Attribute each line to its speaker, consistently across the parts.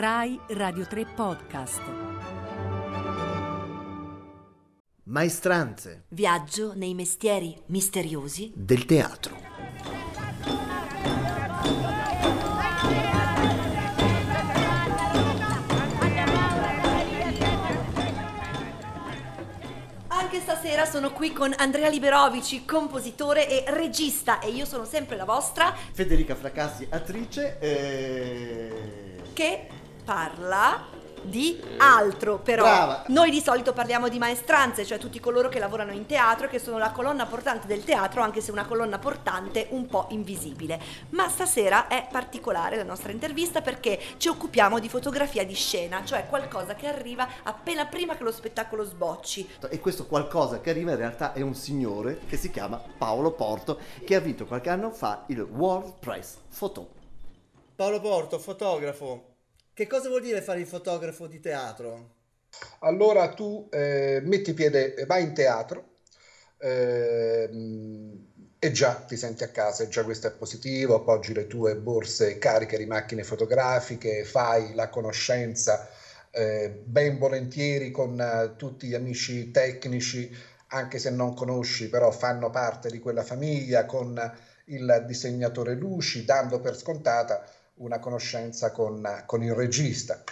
Speaker 1: Rai Radio 3 Podcast.
Speaker 2: Maestranze
Speaker 3: Viaggio nei mestieri misteriosi
Speaker 2: del teatro.
Speaker 3: Anche stasera sono qui con Andrea Liberovici, compositore e regista e io sono sempre la vostra
Speaker 2: Federica Fracassi, attrice. E...
Speaker 3: che parla di altro però.
Speaker 2: Brava.
Speaker 3: Noi di solito parliamo di maestranze, cioè tutti coloro che lavorano in teatro e che sono la colonna portante del teatro, anche se una colonna portante un po' invisibile. Ma stasera è particolare la nostra intervista perché ci occupiamo di fotografia di scena, cioè qualcosa che arriva appena prima che lo spettacolo sbocci.
Speaker 2: E questo qualcosa che arriva in realtà è un signore che si chiama Paolo Porto, che ha vinto qualche anno fa il World Press Photo.
Speaker 4: Paolo Porto, fotografo. Che cosa vuol dire fare il fotografo di teatro?
Speaker 5: Allora tu eh, metti piede, vai in teatro ehm, e già ti senti a casa, già questo è positivo, appoggi le tue borse cariche di macchine fotografiche, fai la conoscenza eh, ben volentieri con eh, tutti gli amici tecnici, anche se non conosci, però fanno parte di quella famiglia, con il disegnatore luci, dando per scontata una conoscenza con, con il regista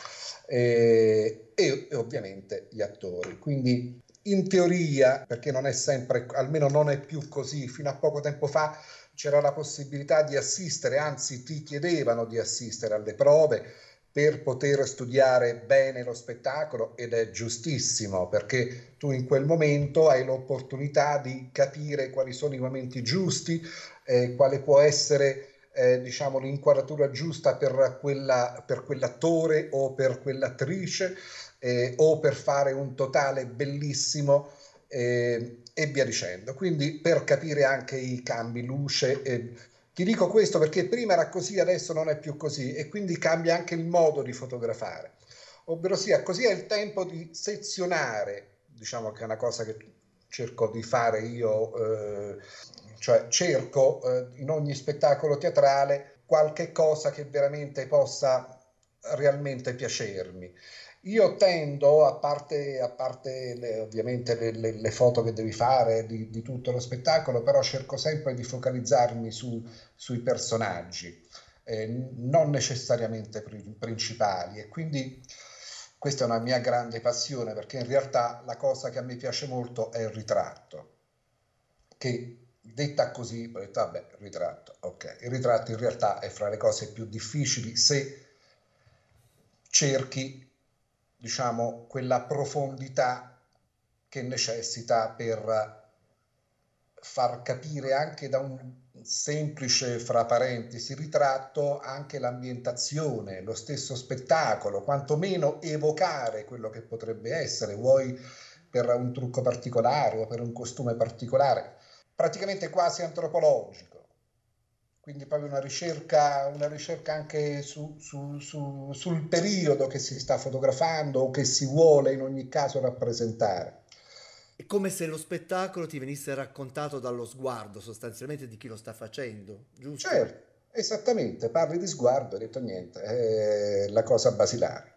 Speaker 5: e, e ovviamente gli attori. Quindi in teoria, perché non è sempre, almeno non è più così, fino a poco tempo fa c'era la possibilità di assistere, anzi ti chiedevano di assistere alle prove per poter studiare bene lo spettacolo ed è giustissimo perché tu in quel momento hai l'opportunità di capire quali sono i momenti giusti, eh, quale può essere eh, diciamo, l'inquadratura giusta per, quella, per quell'attore o per quell'attrice eh, o per fare un totale bellissimo eh, e via dicendo. Quindi per capire anche i cambi luce. eh, ti dico questo perché prima era così, adesso non è più così e quindi cambia anche il modo di fotografare. Ovvero sia, così è il tempo di sezionare, diciamo che è una cosa che cerco di fare io eh, cioè cerco eh, in ogni spettacolo teatrale qualche cosa che veramente possa realmente piacermi. Io tendo, a parte, a parte le, ovviamente le, le, le, foto che devi fare di, di, tutto lo spettacolo, però cerco sempre di focalizzarmi su, sui personaggi, eh, non necessariamente principali. E quindi questa è una mia grande passione, perché in realtà la cosa che a me piace molto è il ritratto, che detta così, vabbè, ritratto, ok. Il ritratto in realtà è fra le cose più difficili se cerchi, diciamo, quella profondità che necessita per far capire anche da un semplice, fra parentesi, ritratto anche l'ambientazione, lo stesso spettacolo, quantomeno evocare quello che potrebbe essere, vuoi per un trucco particolare o per un costume particolare praticamente quasi antropologico. Quindi proprio una ricerca, una ricerca anche su, su, su, sul periodo che si sta fotografando o che si vuole in ogni caso rappresentare.
Speaker 4: È come se lo spettacolo ti venisse raccontato dallo sguardo sostanzialmente di chi lo sta facendo, giusto?
Speaker 5: Certo, esattamente, parli di sguardo, hai detto niente, è la cosa basilare.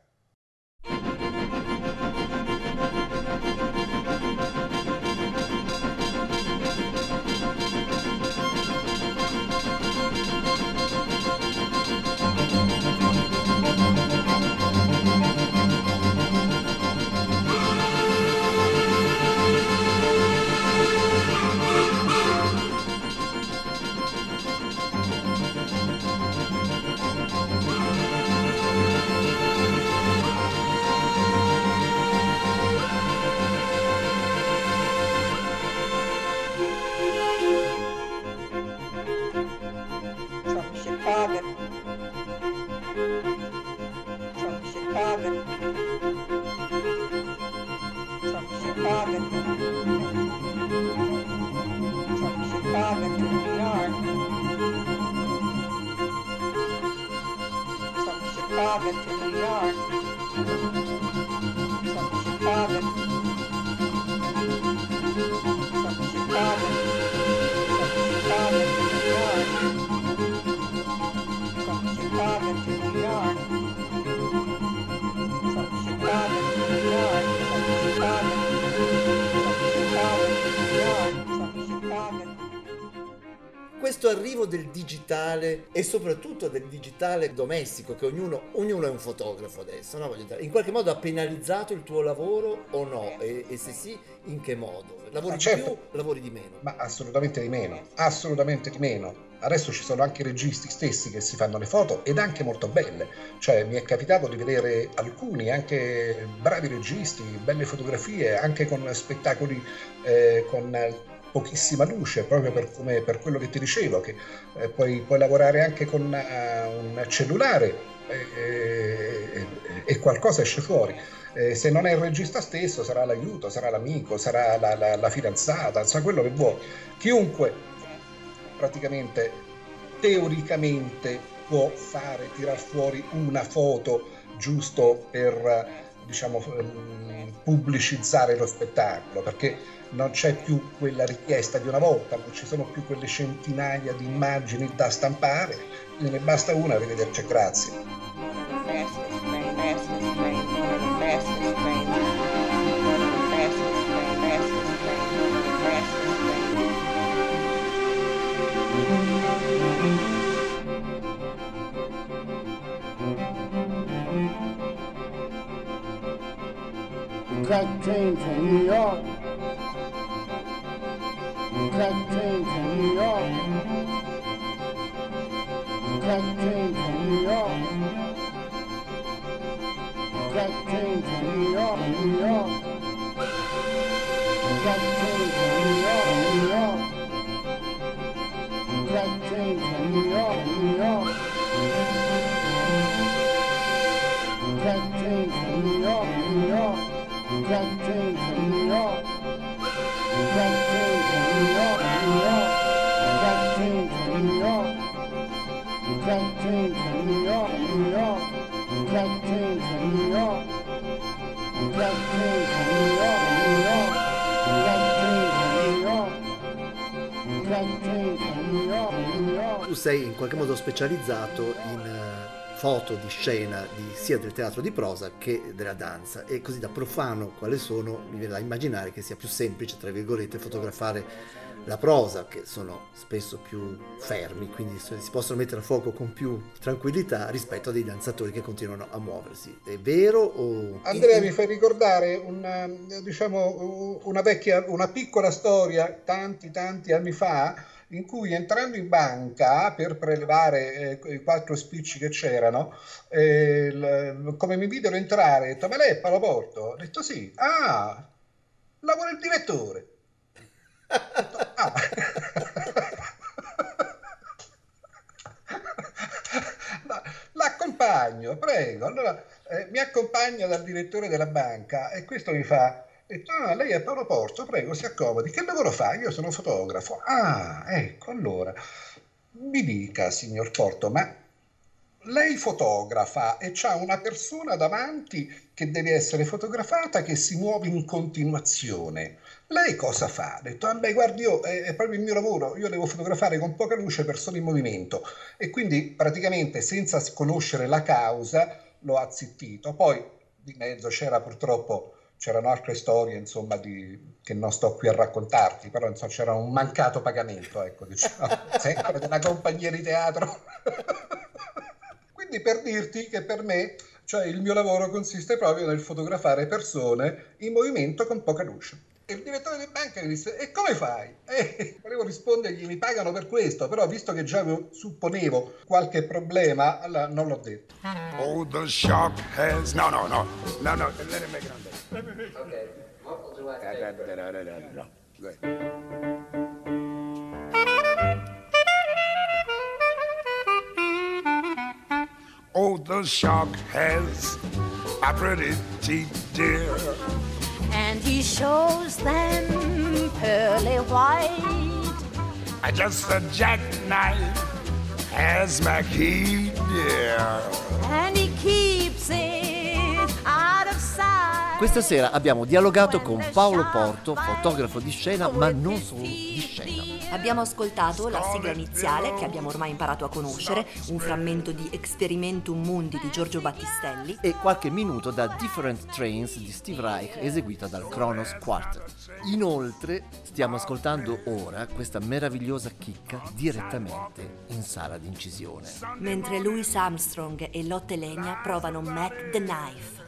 Speaker 5: log into the yard.
Speaker 4: Questo arrivo del digitale e soprattutto del digitale domestico, che ognuno, ognuno è un fotografo adesso, no? in qualche modo ha penalizzato il tuo lavoro o no? E, e se sì, in che modo? Lavori
Speaker 5: Ma certo.
Speaker 4: di più, lavori di meno?
Speaker 5: Ma assolutamente di meno, assolutamente di meno. Adesso ci sono anche i registi stessi che si fanno le foto ed anche molto belle. Cioè mi è capitato di vedere alcuni, anche bravi registi, belle fotografie, anche con spettacoli eh, con pochissima luce, proprio per, come, per, quello che ti dicevo, che eh, puoi, puoi, lavorare anche con uh, un cellulare e, e, qualcosa esce fuori. Eh, se non è il regista stesso, sarà l'aiuto, sarà l'amico, sarà la, la, la fidanzata, sa quello che vuoi. Chiunque praticamente teoricamente può fare, tirar fuori una foto giusto per diciamo, ehm, pubblicizzare lo spettacolo, perché non c'è più quella richiesta di una volta, non ci sono più quelle centinaia di immagini da stampare, ne basta una, arrivederci, grazie.
Speaker 6: Crack train from New York. Crack train from New York. Crack train from New York. Crack train from New York, New York. Crack train New York, New York. Crack train New York, New York. Crack train New York, New York. Crack train New York. Train from New York, New York. Crack train from New York. Crack train from New York, New York. Crack train from New York. Crack train from New York, New York.
Speaker 4: Tu sei in qualche modo specializzato in uh, foto di scena di, sia del teatro di prosa che della danza e così da profano quale sono mi viene da immaginare che sia più semplice tra virgolette fotografare la prosa che sono spesso più fermi quindi si possono mettere a fuoco con più tranquillità rispetto a dei danzatori che continuano a muoversi è vero o
Speaker 5: Andrea mi fai ricordare una, diciamo, una vecchia una piccola storia tanti tanti anni fa in cui entrando in banca per prelevare eh, i quattro spicci che c'erano, eh, l- come mi videro entrare, ho detto, ma lei è Paloporto? Ho detto sì, ah, lavora il direttore. Detto, ah. L'accompagno, prego. Allora eh, mi accompagna dal direttore della banca e questo mi fa detto, ah, lei è Paolo Porto, prego, si accomodi. Che lavoro fa? Io sono fotografo. Ah, ecco, allora, mi dica, signor Porto, ma lei fotografa e c'ha una persona davanti che deve essere fotografata che si muove in continuazione. Lei cosa fa? Ha detto, ah beh, guardi, io, è, è, proprio il mio lavoro, io devo fotografare con poca luce persone in movimento. E quindi praticamente senza conoscere la causa lo ha zittito. Poi di mezzo c'era purtroppo c'erano altre storie insomma di, che non sto qui a raccontarti però insomma c'era un mancato pagamento ecco diciamo sempre di una compagnia di teatro quindi per dirti che per me cioè il mio lavoro consiste proprio nel fotografare persone in movimento con poca luce. Il direttore di banca mi disse e come fai? E volevo rispondergli mi pagano per questo però visto che già supponevo qualche problema allora non l'ho detto. Oh the shark has no no no no no let him make it on okay what do I the shark has a pretty teeth, dear
Speaker 7: and he shows them pearly white.
Speaker 5: Just a jackknife has my key, yeah.
Speaker 7: And he keeps it out of sight.
Speaker 4: Questa sera abbiamo dialogato con Paolo Porto, fotografo di scena, ma non solo
Speaker 3: Abbiamo ascoltato la sigla iniziale, che abbiamo ormai imparato a conoscere, un frammento di Experimentum Mundi di Giorgio Battistelli.
Speaker 4: E qualche minuto da Different Trains di Steve Reich eseguita dal Kronos Quartet. Inoltre stiamo ascoltando ora questa meravigliosa chicca direttamente in sala di incisione.
Speaker 3: Mentre Louis Armstrong e Lotte Legna provano Mac the Knife.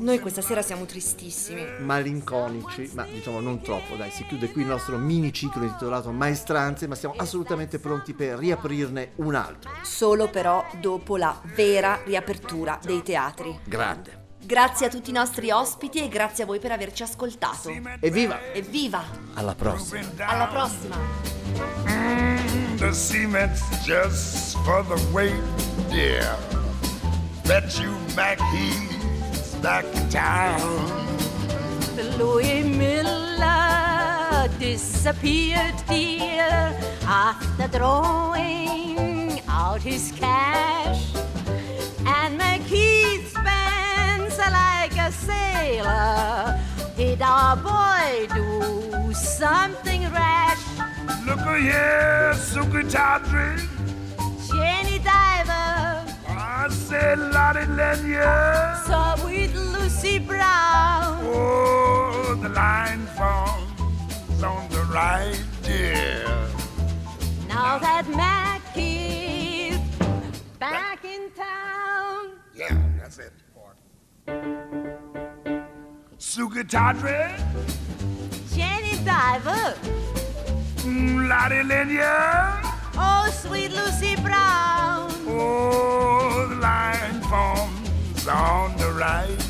Speaker 3: Noi questa sera siamo tristissimi.
Speaker 4: Malinconici, ma diciamo non troppo, dai, si chiude qui il nostro mini ciclo intitolato Maestranze, ma siamo assolutamente pronti per riaprirne un altro.
Speaker 3: Solo però dopo la vera riapertura dei teatri.
Speaker 4: Grande.
Speaker 3: Grazie a tutti i nostri ospiti e grazie a voi per averci ascoltato.
Speaker 4: Evviva!
Speaker 3: Evviva!
Speaker 4: Alla prossima!
Speaker 3: Alla prossima!
Speaker 8: the cement's just for the weight, yeah. Bet you Mac he's back in town.
Speaker 7: Louis Miller disappeared, dear, after drawing out his cash. And McKeith spends like a sailor. Did our boy do something rash?
Speaker 8: Look here, Suki Tawdry.
Speaker 7: Jenny Diver
Speaker 8: I said Lottie Lenya.
Speaker 7: saw with Lucy Brown.
Speaker 8: Oh, the line forms on the right, dear.
Speaker 7: Now that Mac is back in town.
Speaker 8: Yeah, that's it. Suki Tawdry.
Speaker 7: Jenny Diver,
Speaker 8: Mm, Lottie Lenya.
Speaker 7: oh sweet Lucy Brown.
Speaker 8: On the right,